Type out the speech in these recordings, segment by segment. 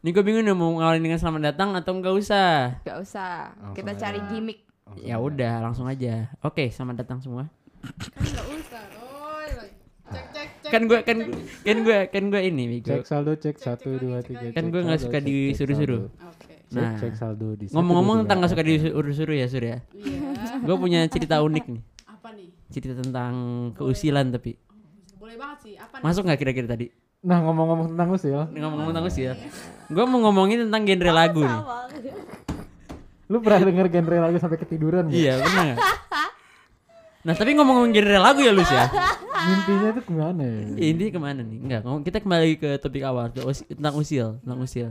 Ini gue bingung nih mau ngawalin dengan selamat datang atau enggak usah. Gak usah. Langsung Kita aja. cari gimmick. Ya udah, langsung aja. Oke, selamat datang semua. Kan nggak usah. Oh, cek cek cek. Kan gue kan kan gue kan gue ini, Bego. Cek saldo, cek satu dua tiga. Kan cek gue nggak suka cek- cek disuruh-suruh. Oke. Cek, Nah, cek saldo di ngomong-ngomong tentang nggak suka disuruh-suruh ya, Sur ya. Iya. Gue punya cerita unik nih. Apa nih? Cerita tentang keusilan tapi. Boleh banget sih. Apa nih? Masuk nggak kira-kira tadi? Nah ngomong-ngomong tentang usil, Ngomong-ngomong tentang usil. Gue mau ngomongin tentang genre lagu nih. lu pernah denger genre lagu sampai ketiduran gak? Iya, pernah nggak? Nah, tapi ngomong-ngomong genre lagu ya, Lus ya. Mimpinya tuh gimana ya? Ini ke mana nih? Enggak, ngomong- kita kembali ke topik awal tentang usil, tentang usil.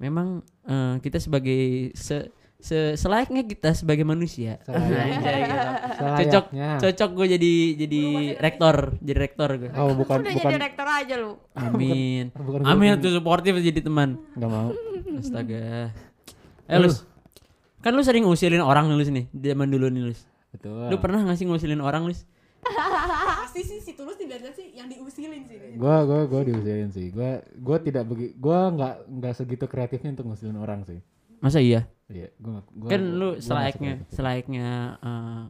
Memang eh, kita sebagai se, se- selayaknya kita sebagai manusia. Selayaknya. Anjay, gitu. Cocok Selayaknya. cocok gue jadi jadi rektor, jadi rektor gue. Oh bukan Udah bukan jadi rektor aja lu. Amin. bukan Amin gua- tuh suportif jadi teman. nggak mau. Astaga. Eh Lus, kan lu sering ngusilin orang nih Lus nih, zaman dulu nih Lus. Betul. Lu pernah gak sih ngusilin orang Lus? Pasti sih si Tulus tidak sih yang diusilin sih. Gua gua gua diusirin sih. Gua gua tidak begi gua nggak nggak segitu kreatifnya untuk ngusilin orang sih. Masa iya? Iya, gua, gua kan gua- lu gua selayaknya sekreatif itu. selayaknya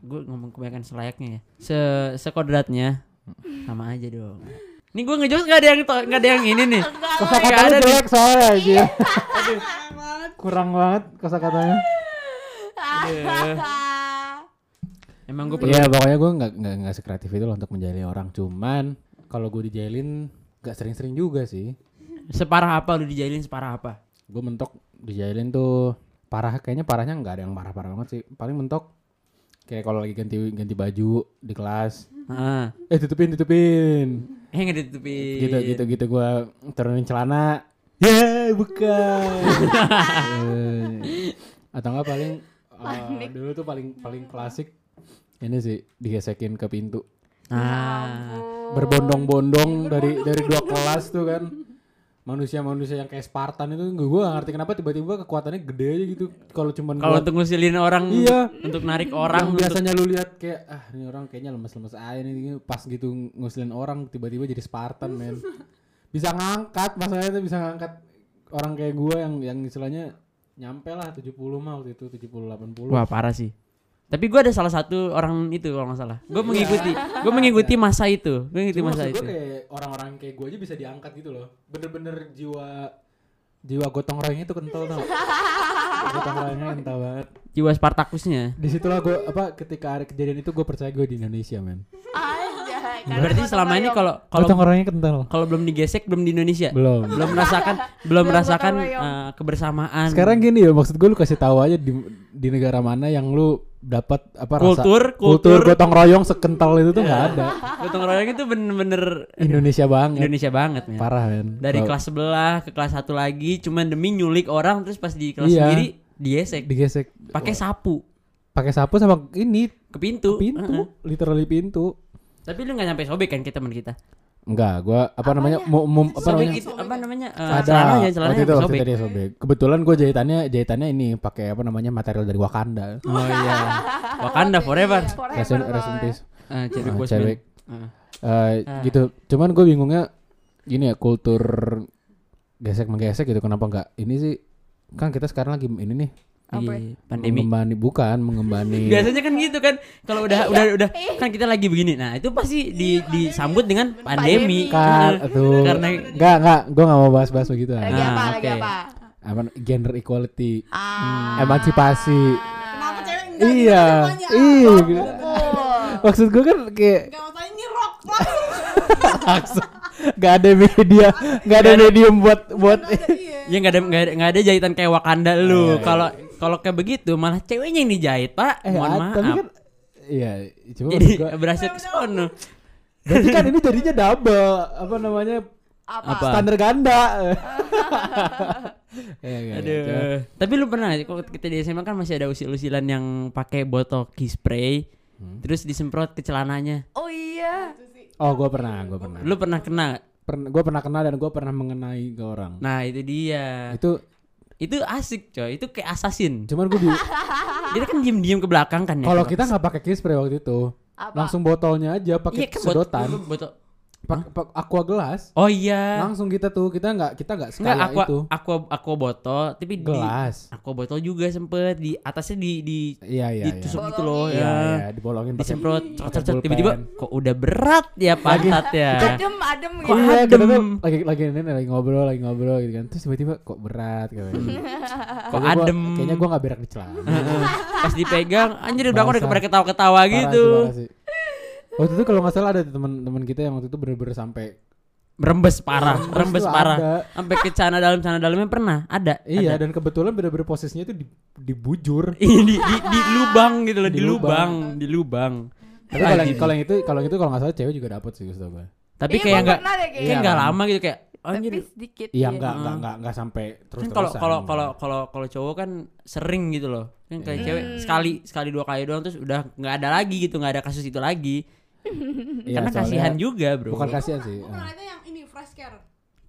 gue ngomong kebanyakan selayaknya ya se sekodratnya sama aja dong ini gue ngejokes gak ada yang nggak ada yang ini nih Kosa katanya ada nih. jelek soalnya aja. banget. Kurang banget kosa katanya. Aduh. emang gue perlu Iya, pokoknya gua nggak nggak nggak sekreatif itu loh untuk menjahili orang. Cuman kalau gue dijailin nggak sering-sering juga sih. separah apa lu dijailin separah apa Gue mentok dijailin tuh parah kayaknya parahnya nggak ada yang parah-parah banget sih. Paling mentok kayak kalau lagi ganti ganti baju di kelas. ah. Eh tutupin tutupin. eh nggak ditutupin. Gitu gitu gitu gua turunin celana. Ya bukan. Eh, atau enggak paling eh, dulu tuh paling paling klasik ini sih digesekin ke pintu. Ah. Berbondong-bondong dari dari dua kelas tuh kan manusia-manusia yang kayak Spartan itu gue gak ngerti kenapa tiba-tiba kekuatannya gede aja gitu. Kalau cuman kalau untuk ngusilin orang Iya. untuk narik yang orang untuk biasanya lu lihat kayak ah ini orang kayaknya lemes-lemes aja nih pas gitu ngusilin orang tiba-tiba jadi Spartan men. Bisa ngangkat masalahnya tuh bisa ngangkat orang kayak gua yang yang istilahnya nyampe lah 70 mah waktu itu 70 80 wah parah sih tapi gue ada salah satu orang itu kalau nggak salah. Gue mengikuti gue mengikuti masa itu. Gue mengikuti Cuma masa itu gua kayak orang-orang kayak gua aja bisa diangkat gitu loh. Bener-bener jiwa jiwa gotong royongnya tuh kental tau. Gotong royongnya kental banget. Jiwa Spartakusnya. Di situlah gua apa ketika ada kejadian itu gue percaya gue di Indonesia men. Anjay. Karena berarti selama ini royong. kalau kalau gotong royongnya kental kalau belum digesek belum di Indonesia belum belum merasakan belum merasakan eh, kebersamaan Sekarang gini ya maksud gue lu kasih tahu aja di di negara mana yang lu dapat apa Kultur, rasa kultur kultur. gotong royong sekental itu tuh nggak ada. gotong royong itu bener-bener Indonesia banget. Indonesia banget men. Parah men. dari Kalau kelas sebelah ke kelas satu lagi cuman demi nyulik orang terus pas di kelas Iya. sendiri digesek digesek pakai sapu pakai sapu sama ini ke pintu, pintu, Heeh. literally pintu. Tapi lu nggak nyampe sobek kan ke teman kita Enggak, gua apa namanya? Mau apa sobek namanya? itu apa namanya eh, Ada. celananya celananya waktu itu waktu sobek itu dia sobek. Kebetulan gue jahitannya jahitannya ini pakai apa namanya material dari Wakanda. oh iya Wakanda forever Forever Rest in, rest in banget. peace. Ah, Chadwick Ah. Chadwick. Ah. Eh, gitu. Cuman gue bingungnya gini ya kultur gesek menggesek gitu kenapa nggak ini sih kan kita sekarang lagi ini nih Apa Iya, pandemi mengembani bukan mengembani biasanya kan gitu kan kalau udah udah udah kan kita lagi begini nah itu pasti di disambut dengan pandemi, kan Nah, tuh karena nggak nggak gue nggak mau bahas-bahas begitu Lagi Ah, apa? Lagi oke. apa? apa gender equality Ah. emansipasi Kenapa cewek enggak iya gitu semuanya? iya Oh, gitu. Oh. maksud gue kan kayak Enggak masalah ini rock langsung. langsung nggak ada media nggak ada medium buat buat Iya. Ya nggak ada nggak ada, ada jahitan kayak Wakanda Iya, lu kalau kalau kayak begitu malah ceweknya yang dijahit pak. Eh mohon ah, maaf. tapi kan iya cuma jadi gua, berhasil ke sono. Berarti kan ini jadinya double apa namanya Apa? Standar ganda. Iya, iya, iya. aduh tapi lu pernah kalau kita di SMA kan masih ada usil-usilan yang pakai botol key spray Hmm. terus disemprot ke celananya? Oh iya. oh gue pernah gue pernah. Lu pernah kena? Pernah gue pernah kenal dan gue pernah mengenai ke orang. Nah itu dia. Itu itu asik coy. Itu kayak assassin. Cuman gue kita kan diem diem ke belakang kan ya? Kalau kita nggak pakai kiss spray waktu itu Apa? langsung botolnya aja pakai iya kan bot- sedotan. botol Pak pak aqua gelas. Oh iya. Langsung kita tuh, kita nggak kita nggak Enggak sekaya aqua itu. aqua aqua botol, tapi di Gelas. aqua botol juga sempet di atasnya di di Iya iya iya. ditusuk gitu loh Iya ya. iya, dibolongin pakai Disemprot tiba-tiba kok udah berat ya pantat ya. Adem, adem Kok gitu. Iya, kita tuh adem? lagi lagi ini lagi ngobrol, lagi ngobrol gitu kan. Terus tiba-tiba kok berat gitu. Kok Kayaknya gua- adem? Kayaknya gua nggak berak di celana. Pas dipegang anjir di udah Basah. pada ketawa-ketawa gitu. Waktu itu kalau nggak salah ada teman-teman kita yang waktu itu bener-bener sampai Merembes parah, Rembes rembes parah. ada. Sampai ke cana dalam cana dalamnya pernah ada. Iya ada. dan kebetulan bener-bener posisinya itu di, dibujur. Iya, di, di, di lubang gitu loh, di, Di lubang, lubang. di lubang. Tapi kalau kalau yang itu kalau yang itu kalau nggak salah cewek juga dapat sih Gusto gue. Tapi Iya, kayak enggak kayak enggak gitu. lama gitu kayak Tapi anjir. sedikit. Iya enggak Hmm. enggak enggak enggak sampai terus Kan kalau kalau kalau kalau kalau kalau cowok kan sering gitu loh. Kan kayak Iya. cewek sekali sekali dua kali doang terus udah nggak ada lagi gitu, nggak ada kasus itu lagi. Karena kasihan juga, Bro. Iya, Bukan kasihan sih. Aku ah. pernah yang ini fresh care.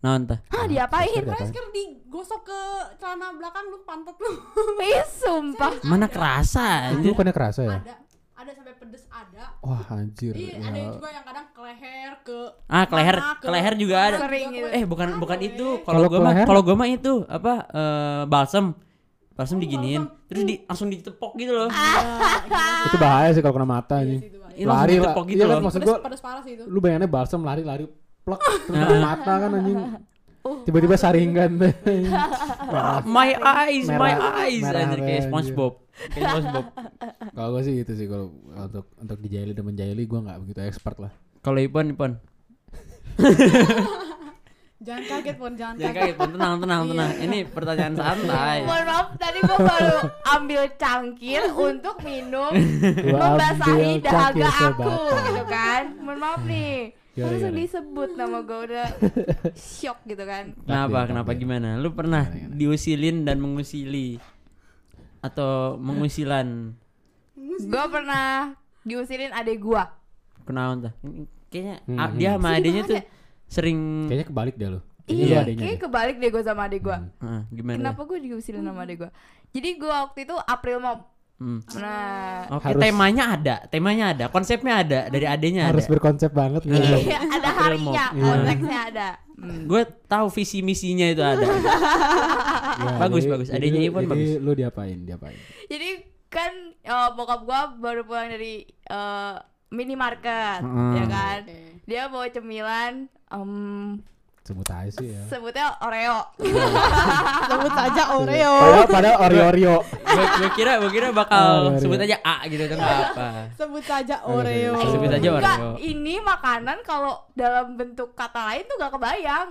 Nah, entah. Hah, diapain? Fresh care Fresh care digosok ke celana belakang lu pantat lu. Ih, sumpah. Mana kerasa Itu bukannya kerasa ya? ada. Ada sampai pedes ada. Wah anjir. Iya, ya. ada yang juga yang kadang ke leher, ke Ah, ke leher, mana, ke leher juga ada. Sering gitu. Eh, bukan Ada, bukan itu. Kalau gua mah kalau gua mah itu apa eh balsam. Balsam Oh, diginiin, balsam. terus di langsung ditepok gitu loh. Itu bahaya sih kalau kena mata Iya Lari lah. gitu Iya kan loh. maksud pedes parah sih itu. lu bayangannya balsam lari-lari plek terus Nah. mata kan anjing. Uh, Tiba-tiba saringan. My eyes, my Merah- eyes merah anjir kayak. SpongeBob. Kayak SpongeBob. Kalau gue sih gitu sih kalau untuk untuk dijaili dan menjaili gue nggak begitu expert lah. Kalau Ipon, Ipon. Jangan kaget pun, jangan Jangan kaget. kaget, Pon. Tenang, tenang, tenang. Ini pertanyaan santai. Mohon maaf, tadi gua baru ambil cangkir untuk minum membasahi dahaga aku gitu kan. Mohon maaf nih. Langsung gimana? disebut nama gua udah shock gitu kan. Kenapa? Kenapa gimana? Lu pernah Gimana, gimana? diusilin dan mengusili atau mengusilan? Gua pernah diusilin adek gua. Kenapa entah? Ini Kayaknya Hmm, ah, hmm. dia sama adenya tuh sering Kayaknya kebalik deh. Kayaknya lu Iya, adanya kayak deh. kebalik deh gua sama adek gua. Hmm. Ah, gimana? Kenapa gua diusilin sama adek gua? Jadi gua waktu itu April Mop. Hmm. Nah, Oke, Harus- temanya ada, temanya ada, konsepnya ada dari adenya Harus ada. berkonsep banget nih. Iya. iya, ada harinya. Iya. konteksnya ada. Hmm. Gue tahu visi misinya itu ada. Ya, Bagus, jadi- bagus. jadi Adanya lu- Iwan jadi bagus. Lu diapain? Diapain? Jadi kan eh, bokap gua baru pulang dari eh, minimarket, Mm. ya kan. Dia bawa cemilan, em, Sebut aja sih ya. sebutnya Oreo. Sebut saja Oreo. Padahal, padahal Oreo Oreo. gue kira gue kira bakal Oh, iya, sebut iya. aja A gitu kan nggak apa. Sebut saja Oke, Oreo. oke. Sebut aja Enggak, Oreo. ini makanan kalau dalam bentuk kata lain tuh gak kebayang.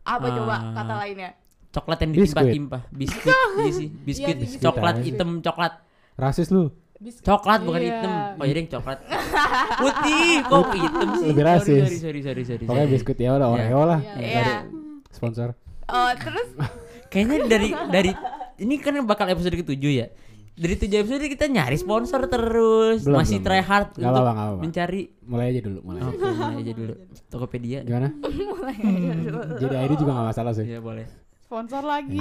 Apa Ah. coba kata lainnya? Coklat yang Biskuit. ditimpah-timpah, biskuit, iya sih, biskuit, Iya sih, biskuit coklat aja. hitam, coklat, Rasis lu. Bis- coklat bukan Iya. hitam. Oh jadi yang coklat putih, kok hitam sih? Lebih rasis. Sorry, sorry, sorry, sorry. Pokoknya sorry. biskuit ya udah Iya. Oreo lah. Iya. Dari Iya. Sponsor. Oh, terus Kayaknya dari dari ini kan bakal episode ketujuh ya. Dari tujuh episode kita nyari sponsor terus, Belum, masih belum, try hard Nggak untuk apa-apa, nggak apa-apa. mencari. Mulai aja dulu, mulai. Oke, mulai aja dulu. Tokopedia. Gimana? Jadi ID juga gak masalah sih. Iya boleh. Sponsor lagi.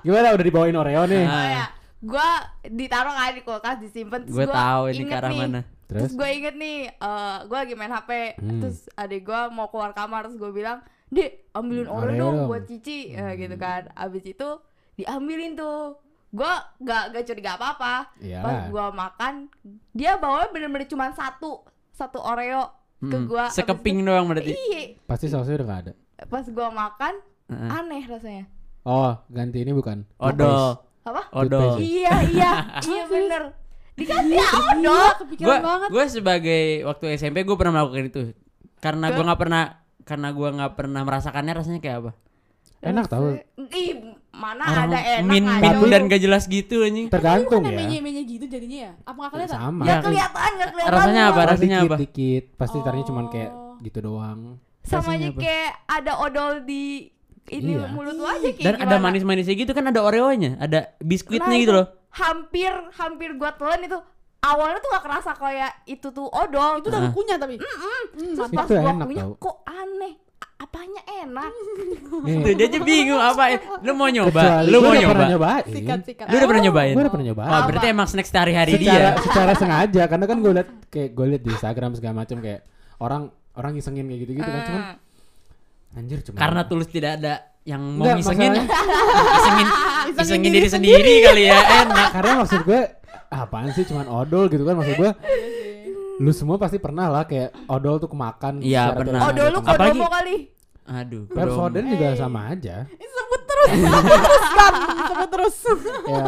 Gimana udah dibawain Oreo nih? Ah. Gua ditaruh kan di kulkas disimpan Gue gua tahu ini inget ke arah nih, mana. Terus Terus? gue inget nih, eh gue lagi main HP, Hmm. terus adik gue mau keluar kamar, terus gue bilang, Dek, ambilin Hmm, Oreo dong dong." buat Cici, Eh, Hmm. gitu kan. Abis itu diambilin tuh, gue gak gak curiga apa-apa. Iya. Pas gue makan, dia bawa bener-bener cuma satu, satu Oreo ke gue. Sekeping doang berarti. Iya, Pasti sausnya udah gak ada. pas gue makan, aneh rasanya. Oh, ganti ini bukan? Odol. Apa? Odol. Toothpaste. iya, iya, iya bener. Dikasih ya odol. Kepikiran Gue banget. gue sebagai waktu SMP gue pernah melakukan itu. Karena gue nggak pernah karena gue nggak pernah merasakannya rasanya kayak apa. Enak tahu. Ih, mana Orang ada enak min min dan gak jelas gitu anjing. Tergantung Kan ya. menye-menye gitu jadinya ya. Apa nggak kelihatan? Sama. Ya, kelihatan, nggak kelihatan. rasanya apa? Rasanya dikit, apa? Dikit. Pasti tadinya cuman kayak Oh. gitu doang. Sama Rasanya aja apa? kayak ada odol di ini Iya. mulut lu aja kayak Dan ada gimana. manis-manisnya gitu kan ada Oreo-nya, ada biskuitnya Nah, gitu itu loh. Hampir hampir gua telan itu awalnya tuh gak kerasa kayak itu tuh odol. Itu udah Ah. kunyah tapi. Terus Itu pas gua tau. kok aneh. A- Apanya enak? Tuh, dia aja bingung apa. Lu mau nyoba? kecuali Lu mau udah nyoba? pernah nyobain. Sikat sikat. Lu udah pernah nyobain? Gue udah pernah nyobain. Oh, berarti emang snack sehari-hari secara dia. secara sengaja karena kan gue liat kayak gue liat di Instagram segala macam kayak orang orang isengin kayak gitu-gitu kan cuman Ah. Anjir cuma Karena tulus tidak ada yang mau Enggak, ngisengin, masalahnya- isengin, isengin diri sendiri kali ya, enak. karena maksud gue apaan sih cuman odol gitu kan maksud gue lu semua pasti pernah lah kayak odol tuh kemakan Iya, secara pernah. Oh dulu sengaja. Apalagi- kodomo kali. Aduh, Pepsodent juga Eh. sama aja Sebut terus, terus kan, sebut terus. ya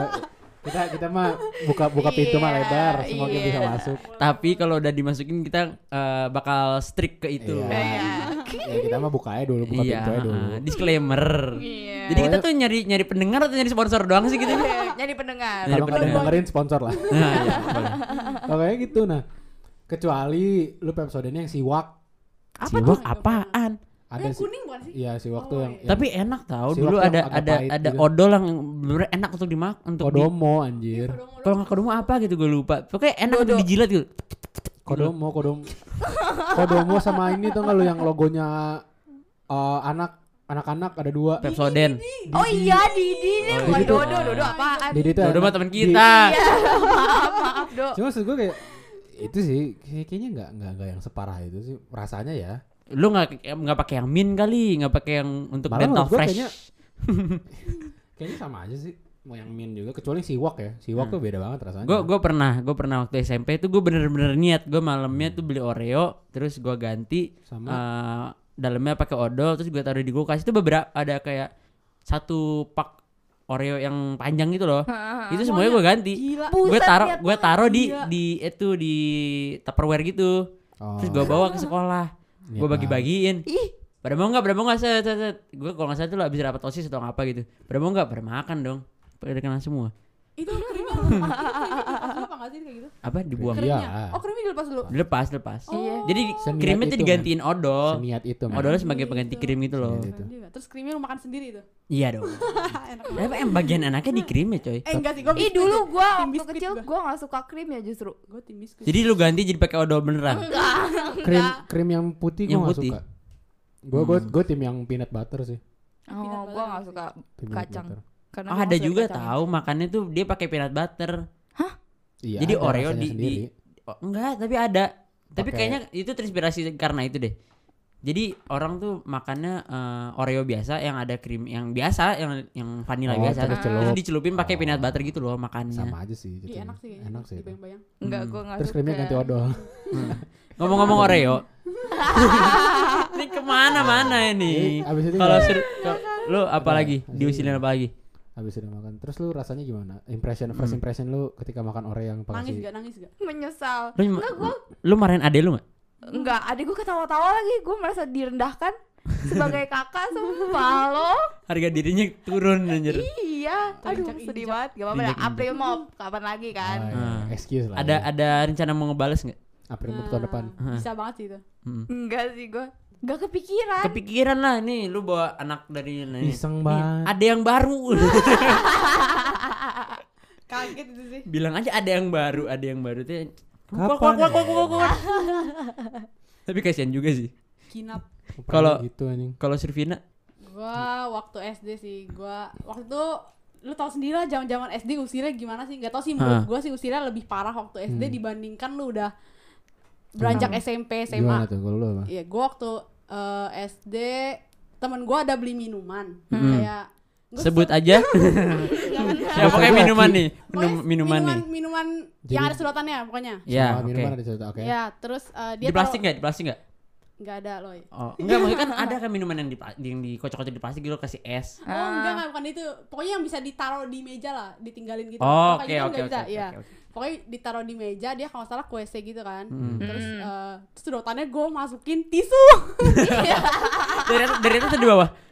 kita kita mah buka buka pintu mah Iya, lebar semoga iya. bisa masuk Tapi kalau udah dimasukin kita eh, bakal strict ke itu. Iya. Iya. ya kita mah buka aja dulu buka Iya, pintu aja dulu uh, disclaimer. Iya. Jadi kita tuh nyari nyari pendengar atau nyari sponsor doang sih gitu? Iya, Jadi pendengar. Nyari kalau nggak dengerin sponsor lah Nah, iya. Oke gitu nah kecuali lu Pepsodentnya yang siwak Apa Siwak tuh? apaan? ada Yang kuning bukan sih? iya siwak tuh Oh, yang, iya. yang Tapi enak tau dulu tuh ada ada pahit ada gitu. odol yang bener enak untuk dimakan untuk di, kodomo anjir kalau nggak kodomo apa gitu gue lupa. Pokoknya enak untuk dijilat gitu. Kodomo kodomo kodomo sama ini tuh nggak lu yang logonya eh, anak anak-anak ada dua Pepsodent. Oh iya Didi nih Oh, Didi Dodo, Dodo apaan? Didi tuh Dodo mah teman kita. Iya, maaf maaf Do. Cuma maksud gue kayak itu sih kayak- kayaknya nggak nggak nggak yang separah itu sih rasanya ya. Lu nggak nggak pakai yang min kali, nggak pakai yang untuk Malah dental fresh. kayaknya- Kayaknya sama aja sih mau yang min juga kecuali siwak ya. Siwak Hmm. tuh beda banget rasanya. Gue gue pernah gue pernah waktu SMP tuh gue bener-bener niat. Gue malamnya tuh beli Oreo terus gue ganti sama. eh, dalamnya pakai odol terus gue taruh di kulkas. Itu beberapa ada kayak satu pak Oreo yang panjang gitu loh. Itu semuanya gue ganti. Gila. gue taruh gue taruh di Gila. di itu di tupperware gitu. Oh, terus gue bawa ke sekolah. Niat gue bagi-bagiin. Ih, pada mau nggak pada mau nggak set set set. Gue kalau nggak salah tuh lo abis rapat osis atau apa gitu. Pada mau nggak pada makan dong pada kena semua Itu krimnya dilepas dulu apa nggak sih kayak gitu? apa dibuang Iya. Krimnya. Oh krimnya dilepas dulu. dilepas dilepas Iya. jadi Seniat krimnya tuh itu, digantiin odol Seniat itu. men. odolnya sebagai pengganti Gitu. krim gitu loh itu. Terus krimnya lu makan sendiri tuh. iya dong Enak banget. tapi em bagian enaknya di krim ya coy Eh enggak sih, gua Ih dulu gua waktu biskuit kecil gua. gua nggak suka krim ya justru. Gue tim biskuit. jadi lu ganti jadi pakai odol beneran Krim krim yang putih gue Yang nggak putih. suka. Gue gue Hmm. gue tim yang peanut butter sih. Oh, gua butter nggak suka kacang. Karena oh ada juga tahu makannya tuh dia pakai peanut butter Iya. Jadi ada Oreo di, sendiri. di oh, enggak tapi ada tapi Pakai- kayaknya itu terinspirasi karena itu deh jadi orang tuh makannya eh, Oreo biasa yang ada krim yang biasa yang yang vanilla Oh, biasa terus terus, celup. dicelupin pakai Oh. peanut butter gitu loh makannya sama aja sih. Iya enak sih. Enak sih. itu. Dibayang-bayang. Enggak, Hmm. gua nggak Terus krimnya ganti odol. Hmm. ngomong-ngomong Oreo ini ke mana-mana ini Jadi, abis itu kalau kalau- lu apa lagi diusilin apa lagi Habis udah makan. Terus lu rasanya gimana? Impression first Hmm. impression lu ketika makan Oreo yang Nangis gak? Nangis gak? menyesal. lu Enggak, gua lu marahin ade lu nggak enggak, adik gua ketawa-tawa lagi. Gua merasa direndahkan sebagai kakak sumpah lo. harga dirinya turun anjir Iya, aduh sedih banget. Gak apa-apa ya. April mau kapan lagi kan? Ah, iya. Ah. excuse lah. ada ya. ada rencana mau ngebales nggak April Mop tahun depan. Bisa banget sih itu. Hmm. Enggak sih gua. Enggak kepikiran. kepikiran lah nih lu bawa anak dari ini Iseng Nih, banget. ada yang baru Kaget itu sih. bilang aja ada yang baru ada yang baru tuh Kapan? Kuak. tapi kasihan juga sih Kinap. Kalau- gitu anjing. kalau Sirvina Gua waktu SD sih, gua waktu itu lu tau sendiri lah zaman-zaman SD usilnya gimana sih? Gak tau sih menurut gua sih usilnya lebih parah waktu SD Hmm. dibandingkan lu udah beranjak SMP, Gimana SMA. tuh? Kalau lu apa? Iya, gua waktu eh, SD temen gua ada beli minuman. Hmm. kayak gua sebut se- aja. Jangan siapa kayak Laki. minuman nih? Pokoknya Minum- minuman nih. minuman Jadi- yang ada sedotannya pokoknya. ya oke minuman ada cerita oke. Ya, terus eh, dia di plastik nggak? Di plastik nggak Nggak ada loh. oh enggak maksudnya kan ada kan minuman yang di yang dikocok-kocok di plastik gitu kasih es Oh enggak enggak bukan itu. Pokoknya yang bisa ditaruh di meja lah, ditinggalin gitu. oh oke gitu oke oke iya. oke, oke. Pokoknya ditaruh di meja dia kalau salah kuese gitu kan. Hmm. Terus terus sedotannya gue masukin tisu. dari atas dari atas di bawah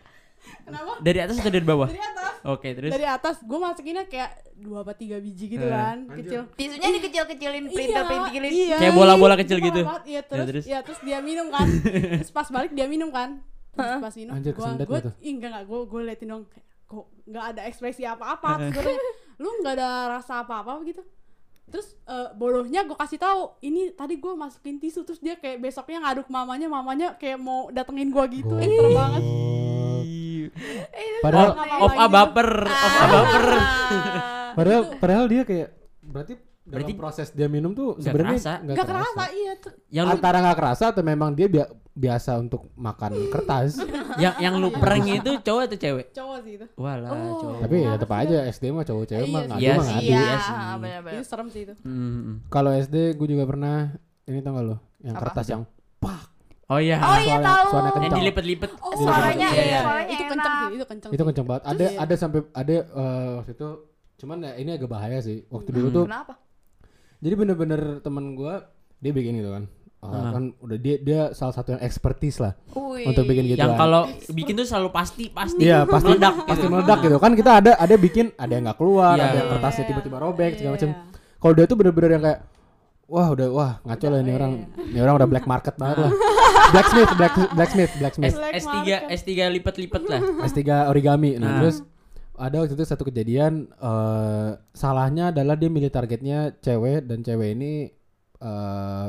Kenapa? dari atas atau dari bawah Dari atas. oke terus Dari atas gue masukinnya kayak dua apa tiga biji gitu Eh. kan, Anjir. kecil. Tisunya dikecil-kecilin, printer-printilin. iya. Kayak bola-bola kecil Itu gitu. Iya, terus, terus? ya terus dia minum kan. terus pas balik dia minum kan. Terus pas minum Anjir, gua gua ih, enggak enggak gue gue liatin dong kayak kok nggak ada ekspresi apa-apa terus lu nggak ada rasa apa-apa gitu terus eh, bodohnya gue kasih tahu ini tadi gue masukin tisu terus dia kayak besoknya ngaduk mamanya mamanya kayak mau datengin gue gitu Oh. Serem banget. Padahal Nggak of apa-apa a baper of a baper padahal padahal dia kayak berarti dalam Berarti- proses dia minum tuh Nggak sebenarnya kerasa. nggak Gak kerasa, iya tuh. Yang lu Antara nggak kerasa atau memang dia bia- biasa untuk makan kertas. yang yang lu prank itu cowok atau cewek? Cowok sih itu. Walah, Oh. cowok. Tapi ya tetap aja SD mah cowok-cewek Iya mah ngadu Iya mah sih. Iya, Iya sih. benar-benar. Itu serem sih itu. Hmm. Kalau SD gue juga pernah ini tau gak lo yang Apa? kertas yang Oh iya. Oh iya Suara- tahu. suara yang kencang. dilipet-lipet. Oh, suaranya, Iya, iya. suaranya Itu enak. kenceng sih, itu kenceng. itu sih. kenceng banget. Ada Iya. ada sampai ada eh, waktu itu cuman ya ini agak bahaya sih. Waktu dulu Hmm. tuh Kenapa? jadi bener-bener temen gue dia bikin gitu kan. Eh, Ah. kan udah dia dia salah satu yang expertise lah Wih. untuk bikin gitu Yang kan. kalau bikin tuh selalu pasti pasti. Iya pasti meledak pasti meledak gitu kan kita ada ada bikin ada yang nggak keluar Iya. ada yang kertasnya Iya. tiba-tiba robek segala Iya. macam kalau dia tuh bener-bener yang kayak wah udah wah ngaco lah ini Iya. orang ini orang udah black market banget lah blacksmith black blacksmith S, blacksmith Black S3 market. S3 lipet-lipet lah. S3 origami nah, Nah. terus ada waktu itu satu kejadian eh salahnya adalah dia milih targetnya cewek dan cewek ini eh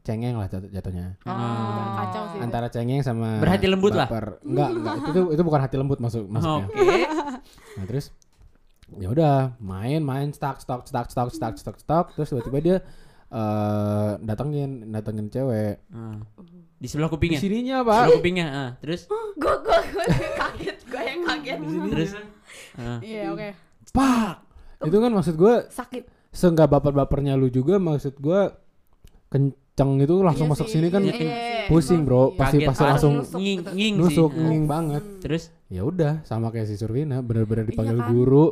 cengeng lah jat- jatuhnya Oh. Udah kacau sih. antara cengeng sama Berhati lembut lah. baper. enggak enggak itu tuh- itu bukan hati lembut masuk masuknya Oke. Nah terus ya udah main main stak stok stak stok stak stok stok terus tiba-tiba dia eh datengin datengin cewek. Ah. Di sebelah Di kupingnya. sininya Sebelah pak. kupingnya. ah. Terus Gue gue gue kaget, gue yang kaget. terus ah. Iya, oke. Pak. Itu kan maksud gue Sakit. seenggak baper-bapernya lu juga maksud gue kenceng itu langsung Iya masuk sih. sini kan Iya, iya, iya. pusing bro. Iya. Pasti Kaget pasti langsung nging gitu. nging sih. nusuk Ah. nging banget. Terus Ya udah sama kayak si Survina bener-bener dipanggil Iya kan? guru.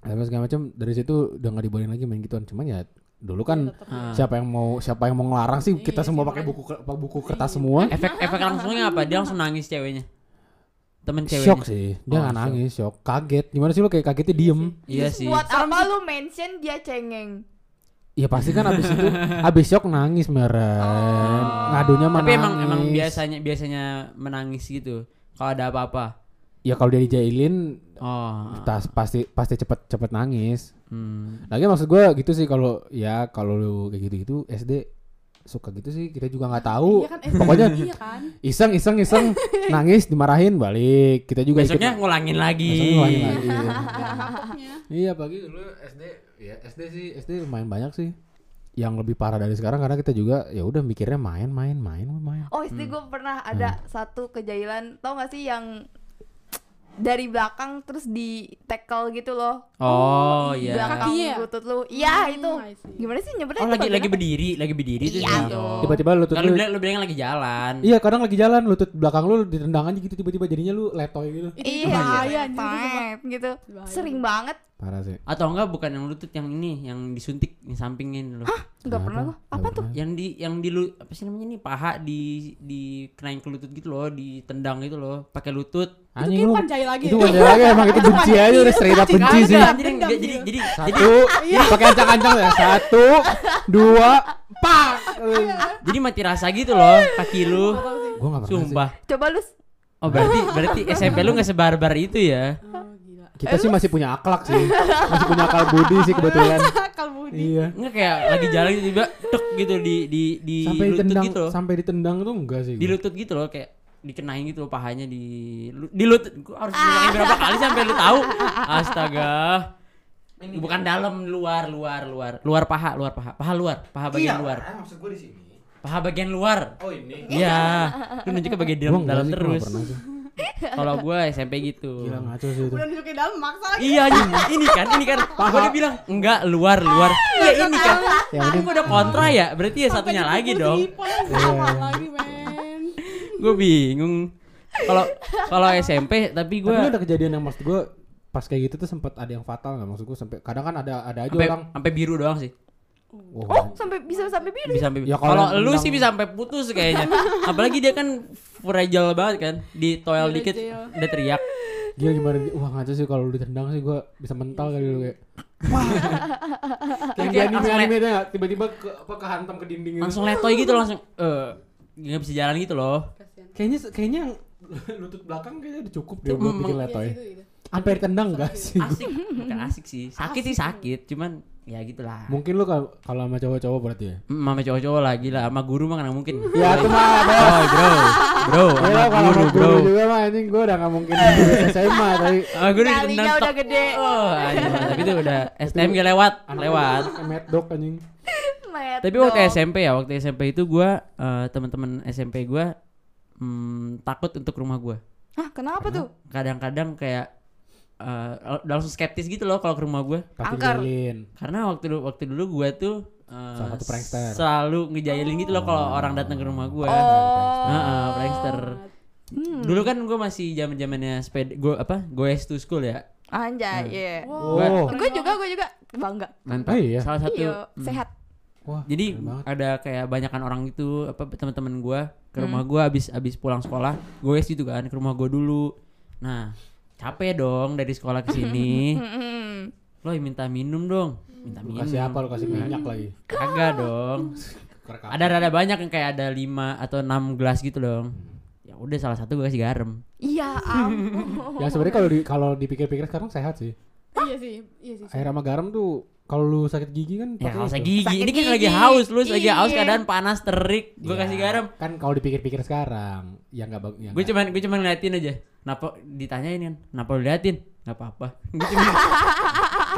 Terus segala macam dari situ udah nggak dibolehin lagi main gituan. Cuman ya dulu kan ah. siapa yang mau siapa yang mau ngelarang sih kita Iya, semua siapa pakai buku ke- buku kertas semua efek efek langsungnya apa? Dia langsung nangis ceweknya. Temen ceweknya. shock sih dia Oh, nangis shock kaget gimana sih lu kayak kagetnya diem Iya sih. Buat apa lu mention dia cengeng? ya pasti kan abis itu abis shock nangis meren Oh. ngadunya mah Tapi emang emang biasanya biasanya menangis gitu. Kalau ada apa-apa. Ya kalau dia dijailin Oh. tas pasti pasti cepet cepet nangis Hmm. lagi maksud gue gitu sih kalau ya kalau lu kayak gitu gitu SD suka gitu sih kita juga nggak tahu Iya kan, pokoknya iya kan. iseng iseng iseng nangis dimarahin balik kita juga ikut- Besoknya ngulangin lagi. Besoknya ngulangin lagi. Iya pagi dulu SD ya SD sih SD lumayan banyak sih yang lebih parah dari sekarang karena kita juga ya udah mikirnya main main main main Oh, istri gue pernah ada satu kejailan, tau gak sih yang dari belakang terus di tackle gitu loh. Oh Di iya. Belakang ya? lutut lu. Iya, Hmm, itu. Gimana sih nyebutnya? Oh itu lagi lagi berdiri, lagi berdiri. Iya, itu. Oh. tiba-tiba lutut Kan lu lu bilang lu bilang lagi jalan. iya kadang lagi jalan lutut belakang lu ditendang aja gitu tiba-tiba jadinya lu letoy gitu Itu Iya, tet, gitu. Sering banget. parah sih Atau enggak bukan yang lutut yang ini, yang disuntik, yang sampingin loh. Enggak Kenapa? pernah gua. Apa tuh? Yang di yang di lu apa sih namanya nih paha di di kenain ke lutut gitu loh, ditendang gitu loh, pakai lutut. Itu anjing lu bukan jahil lagi. itu wajar lagi emang itu benci aja udah straight up benci sih Jadi jadi jadi, satu pakai ancang-ancang ya satu dua pak jadi mati rasa gitu loh kaki lu. gua nggak pernah Sumpah. Coba lu Oh berarti berarti SMP lu nggak sebarbar itu ya? Oh, gila. kita sih masih punya akhlak sih masih punya akal budi sih kebetulan Kalbudi. iya Enggak kayak lagi jalan tiba-tiba tek gitu di di di sampai lutut ditendang gitu loh. sampai ditendang tuh enggak sih Di lutut gitu loh kayak dikenain gitu loh pahanya di di lutut gua harus bilangin berapa kali sampai lu tahu? Astaga. Bukan dalam luar luar luar. Luar paha luar paha. Paha luar paha bagian luar. maksud gua di sini. Paha bagian luar. Oh ini. Iya. Lu nunjuk ke bagian dalam, dalam terus. kalau gua SMP gitu. Gila ngaco sih itu. Udah nunjukin dalam maksa lagi. iya ini, ini kan ini kan. Gua udah bilang enggak luar luar. Iya ini kan. Ini ini gua udah kontra ya. Berarti ya satunya lagi dong. Sama lagi, men. Gue bingung. Kalau kalau SMP tapi Tapi gue ada kejadian yang maksud gue pas kayak gitu tuh sempat ada yang fatal nggak? Maksud gue sampai kadang kan ada ada aja sampai orang. sampai biru doang sih. Wah, Oh, sampai bisa sampai biru. bisa sampai Ya, kalau lu sih bisa sampai putus kayaknya. Apalagi dia kan fragile banget kan di toel dikit Fragile. udah teriak. Gila gimana wah ngaco sih kalau lu ditendang sih gue bisa mental kali lu kayak. Wah. Kayak di anime anime tiba-tiba ke apa kehantam ke dinding gitu. langsung letoy gitu langsung eh nggak bisa jalan gitu loh. Kayaknya kayaknya yang lutut belakang kayaknya udah cukup dia Tuh, buat bikin Iya, letoy itu, itu. Sampai tendang gak sih? asik bukan asik sih sakit sih sakit cuman ya gitulah Mungkin lu kalau kalau sama cowok-cowok berarti ya. Mm, sama cowok-cowok lah gila sama guru mah nggak mungkin Ya itu mah bro bro Ya sama kalau guru sama bro guru juga mah anjing gue udah gak mungkin SMA tapi sama guru ditendang udah tok. gede. oh anjing, tapi itu udah STM gak lewat lewat Mad dog anjing. Tapi waktu. SMP ya waktu SMP itu gua eh, teman-teman SMP gua hmm, takut untuk rumah gua Hah, kenapa tuh? kadang-kadang kayak eh, udah langsung skeptis gitu loh kalau ke rumah gua Pasti Angker. karena waktu dulu waktu dulu gua tuh eh, Salah satu prankster. selalu ngejailin gitu loh kalau orang datang ke rumah gua Oh. Heeh, prankster Hmm. dulu kan gua masih zaman zamannya sepeda gua apa goes to school ya Anjay, iya. Oh. Gue juga, gue juga bangga. mantap Oh iya? salah satu Iya, hmm. sehat. Wah, Jadi ada kayak banyakan orang itu apa teman-teman gua ke Hmm. rumah gua abis abis pulang sekolah, gue gitu kan ke rumah gua dulu. Nah, capek dong dari sekolah ke sini. Mm-mm. Lo minta minum dong. Minta Lu minum. kasih apa lu kasih minyak lagi. Kagak dong. Ada rada banyak yang kayak ada 5 atau 6 gelas gitu dong. Ya udah salah satu gue kasih garam. Iya, ampun. Ya sebenarnya kalau di kalau dipikir-pikir sekarang sehat sih. Iya sih, iya sih. Air sama garam tuh kalau lu sakit gigi kan Ya kalau itu. saya gigi, Sakit ini kan lagi gigi. haus, lu lagi haus Iya. keadaan panas terik, gue Ya, kasih garam. Kan kalau dipikir-pikir sekarang ya enggak bagus. Gue cuman gue cuman ngeliatin aja. Kenapa ditanyain kan? Kenapa lu liatin? Gak apa-apa. Gue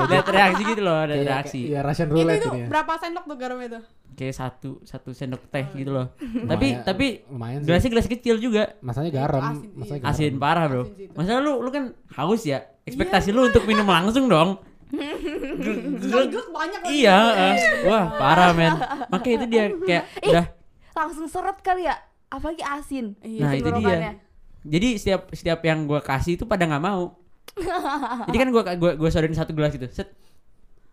cuma lihat reaksi gitu loh, ada reaksi. Iya Russian Itu roulette itu ini ya. berapa sendok tuh garam itu? Kayak satu satu sendok teh gitu loh. tapi Lumayan- tapi lumayan sih. gelasnya gelas kecil juga. Masanya garam, Asin, masanya iya. garam. Asin parah, Bro. Itu. Masa lu lu kan haus ya? Ekspektasi lu untuk minum langsung dong. Banyak lagi. iya, eh. wah parah men. Makanya itu dia kayak udah Langsung seret kali ya. Apalagi asin. Iya, Nah, itu dia. Jadi setiap setiap yang gua kasih itu pada nggak mau. Jadi kan gua gua gua sodorin satu gelas gitu. Set.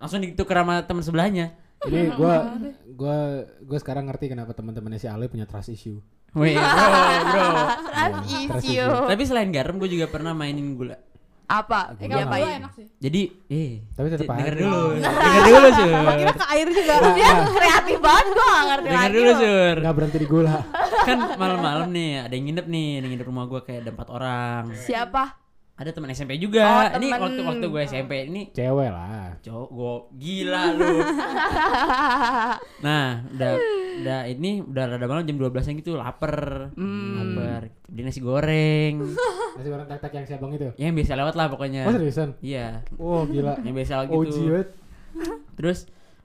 Langsung ditukar sama teman sebelahnya. Ini gua gua gua sekarang ngerti kenapa teman-temannya si Ale punya trust issue. Wih, bro, bro. Trust Iya, trust issue. issue. Tapi selain garam gue juga pernah mainin gula. Apa? Eh, Iya, gua Diapain? enak sih. Jadi, eh, Tapi aja. denger dulu. denger dulu, Sur. Kira ke air juga. Dia kreatif banget gue gak ngerti Denger lagi dulu, loh. Sur. Enggak berhenti di gula. Kan malam-malam nih, ada yang nginep nih, ada yang nginep rumah gue kayak ada empat orang. Siapa? Ada teman SMP juga. Oh, ini temen. waktu waktu gue SMP ini Cewek lah. cowok gue gila lu. Nah, udah udah ini udah rada malam jam 12 an gitu lapar. Hmm. Lapar. Beli nasi goreng. Nasi goreng tek-tek yang si abang itu. ya, yang biasa lewat lah pokoknya. Oh seriusan? Iya, Oh gila. yang biasa OG gitu. banget. Terus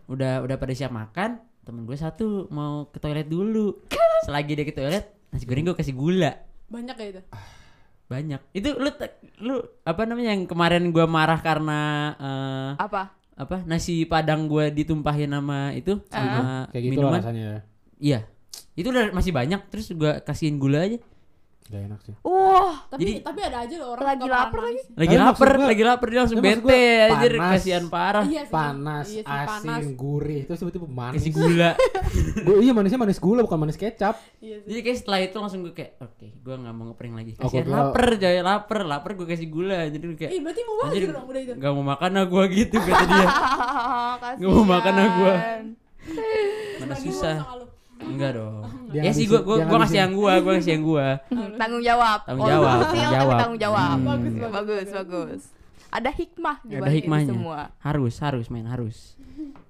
udah udah pada siap makan, temen gue satu mau ke toilet dulu. Selagi dia ke toilet, nasi goreng gue kasih gula Banyak ya itu. Banyak. Itu lu lu apa namanya yang kemarin gue marah karena eh, Apa? apa nasi padang gue ditumpahin sama itu sama Kayak gitu minuman. rasanya ya. Iya. Itu udah masih banyak terus gue kasihin gula aja. Gak enak sih. Wah, Tapi Jadi- tapi ada aja loh orang Lagi lapar lagi. Lagi Tapi lapar, lagi lapar dia langsung bete anjir panas. kasihan parah. Iya sih. Panas, Iya sih, asin, panas. gurih. Terus tiba-tiba manis. Kasih gula. Gua- iya manisnya manis gula bukan manis kecap. Iya sih. Jadi kayak setelah itu langsung gue kayak oke, gue nggak mau ngeprank lagi. Oh, Kasihan gua- lapar, coy, lapar, lapar gue kasih gula. Jadi gue kayak Ih, berarti mau banget gitu dong udah itu. Gak mau makan ah gue gitu kata dia. kasihan. Gak mau makan ah gua. Mana susah. Gua. Enggak dong. Dia ya sih ngabisin- gue gue dia gue kasih ngabisin. yang gue, gue kasih yang gue. Tanggung jawab. Tanggung Oh, jawab, kecil tanggung jawab. tanggung jawab. Hmm. Bagus, bagus, bagus, bagus, Ada hikmah di Ada hikmahnya. semua. Harus, harus main harus.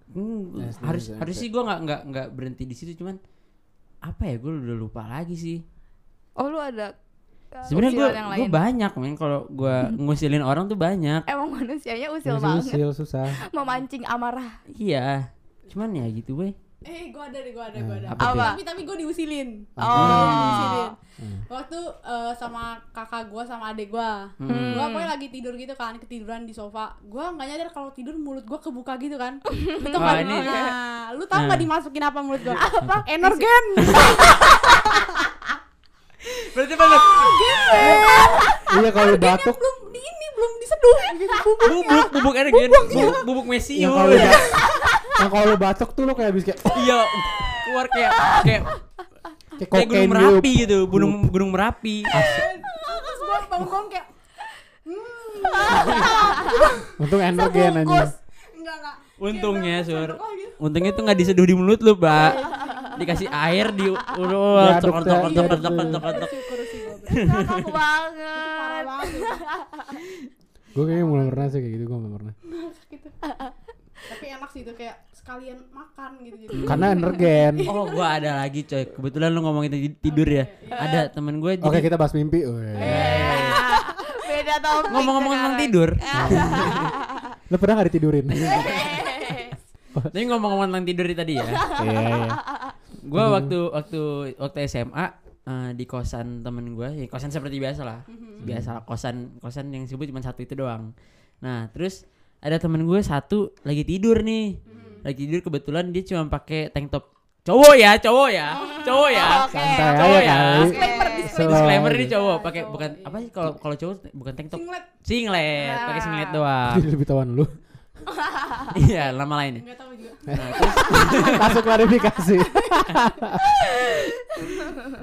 Hmm, Yes, harus yes, yes. harus sih gue nggak nggak nggak berhenti di situ cuman apa ya gue udah lupa lagi sih. Oh, lu ada uh, Sebenarnya gue gue lain. banyak men kalau gue ngusilin orang tuh banyak. Emang manusianya usil Usil, banget. usil susah. Memancing amarah. Iya. Cuman ya gitu weh. Eh, gua ada deh, gua ada, gua ada. Apa? Tapi tapi gua diusilin. Oh. Diusilin. Hmm. Waktu eh, sama kakak gua sama adik gua. Hmm. Gua pokoknya lagi tidur gitu kan, ketiduran di sofa. Gua nggak nyadar kalau tidur mulut gua kebuka gitu kan. Lu tau ini- Nah, lu tau Nah. nggak dimasukin apa mulut gua? Apa? Energen. Berarti banget. Iya kalau batuk, belum di ini belum diseduh gitu. Bubuk. Bubuk, bubuk energen, bubuk, bubuk yang mesiu. kalau yang kalau lu batuk tuh lu kayak habis kayak Iya, keluar kayak kayak kayak kayak gunung gitu. merapi gitu, gunung gunung merapi. Terus gua bangun-bangun kayak Untung energen aja. Enggak enggak. Untungnya, Sur. gitu. Untungnya tuh nggak diseduh di mulut lu, Pak. Dikasih air di Diaduk tok tok tok tok tok tok banget. Gue kayaknya belum pernah sih kayak gitu, gue belum pernah. gitu tapi enak sih itu kayak sekalian makan gitu jadi Karena energen. Oh, gua ada lagi coy. Kebetulan lu ngomongin tadi tidur ya. Ada temen gue Oke, kita bahas mimpi. Weh. beda topik ngomong-ngomong tentang tidur. Lo pernah gak ditidurin? Tapi ngomong-ngomong tentang tidur tadi ya. Iya, iya. Gua waktu waktu waktu SMA eh, di kosan temen gue, ya kosan seperti biasa lah, biasa lah kosan kosan yang disebut cuma satu itu doang. Nah terus ada temen gue satu lagi tidur nih, lagi tidur kebetulan dia cuma pakai tank top cowok ya, cowok ya, cowok ya. Oke, Santai oke. aja ya. Disclaimer, Disclaimer aja. ini cowok pakai Oh, bukan apa sih kalau kalau cowok bukan tank top, singlet singlet, pakai singlet doang. Jadi lebih tawan lu. Iya, nama lainnya. nggak tahu juga Nah, terus Masuk klarifikasi.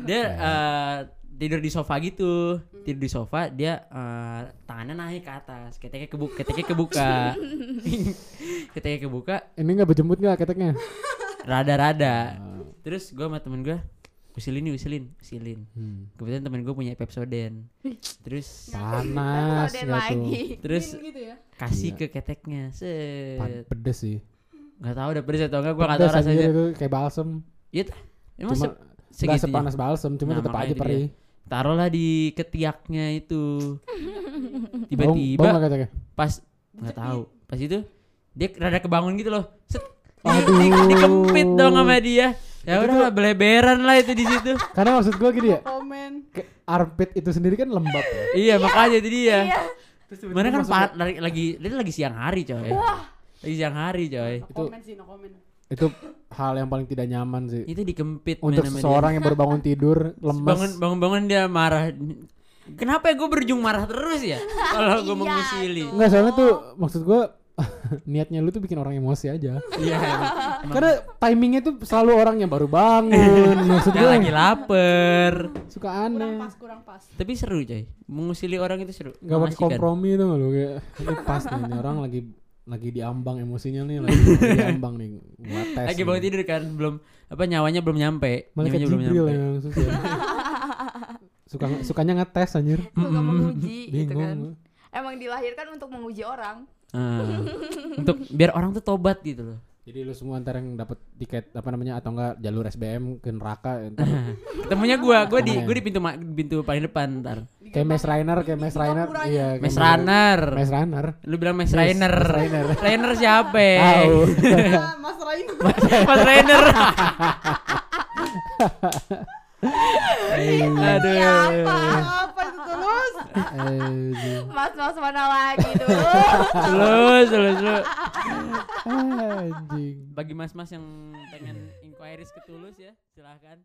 dia eh, tidur di sofa gitu tidur di sofa dia eh, tangannya naik ke atas keteknya kebuka keteknya kebuka keteknya kebuka Ini gak berjemput gak keteknya? rada-rada terus gue sama temen gue usilin nih usilin usilin Hmm. kebetulan temen gue punya pepsoden terus Panas tuh? lagi terus gitu ya kasih Iya. ke keteknya Pan- set Pedes sih. nggak tahu udah pedes atau enggak gue nggak tahu rasanya itu kayak balsem. iya emang Cuma se- Gak segitunya sepanas balsem, cuma Nah, tetap aja itu dia. perih. Taruhlah di ketiaknya itu. Tiba-tiba pas nggak tahu. Pas itu dia rada kebangun gitu loh. Set Aduh. di, dikempit dong sama dia. Ya udah lah beleberan lah itu di situ. Karena maksud gue gini ya, komen. armpit itu sendiri kan lembab ya. iya makanya itu dia. Iya. mana kan lagi, lagi dia lagi siang hari coy. Lagi siang hari coy. No Itu- komen sih no komen Itu hal yang paling tidak nyaman sih. itu dikempit Untuk dia. seseorang yang baru bangun tidur, bangun lemes. bangun bangun dia marah kenapa ya gue berujung marah terus ya kalau gue Iya mengusili tuh. Enggak, soalnya tuh maksud gue niatnya lu tuh bikin orang emosi aja. iya Karena timingnya tuh selalu orang yang baru bangun. maksud dia gue lagi lapar suka kurang aneh. pas kurang pas tapi seru coy mengusili orang itu seru Gak pakai kompromi tuh lu kayak ini pas nih, orang lagi lagi diambang emosinya nih lagi, lagi diambang nih gua tes lagi bangun tidur kan belum apa nyawanya belum nyampe. Malaikat nyawanya belum nyampe. yang susah. Suka sukanya ngetes anjir. Suka menguji gitu kan. Emang dilahirkan untuk menguji orang. Ah, untuk biar orang tuh tobat gitu loh. Jadi lu semua ntar yang dapat tiket apa namanya atau enggak jalur SBM ke neraka ntar ketemunya gua gua di gua di pintu ma- pintu paling depan ntar kayak Mes Rainer kayak Mes Rainer. iya kayak Mes Runner Mes Runner lu bilang Mes Mes- Rainer Rainer. Rainer siapa? Tahu. Ah, Mas Rain Mas Rainer. Iya, aduh apa? Itu tulus Eh, mas mas mana lagi tuh terus terus terus. Anjing. Bagi mas-mas yang pengen inquiries ke tulus ya silahkan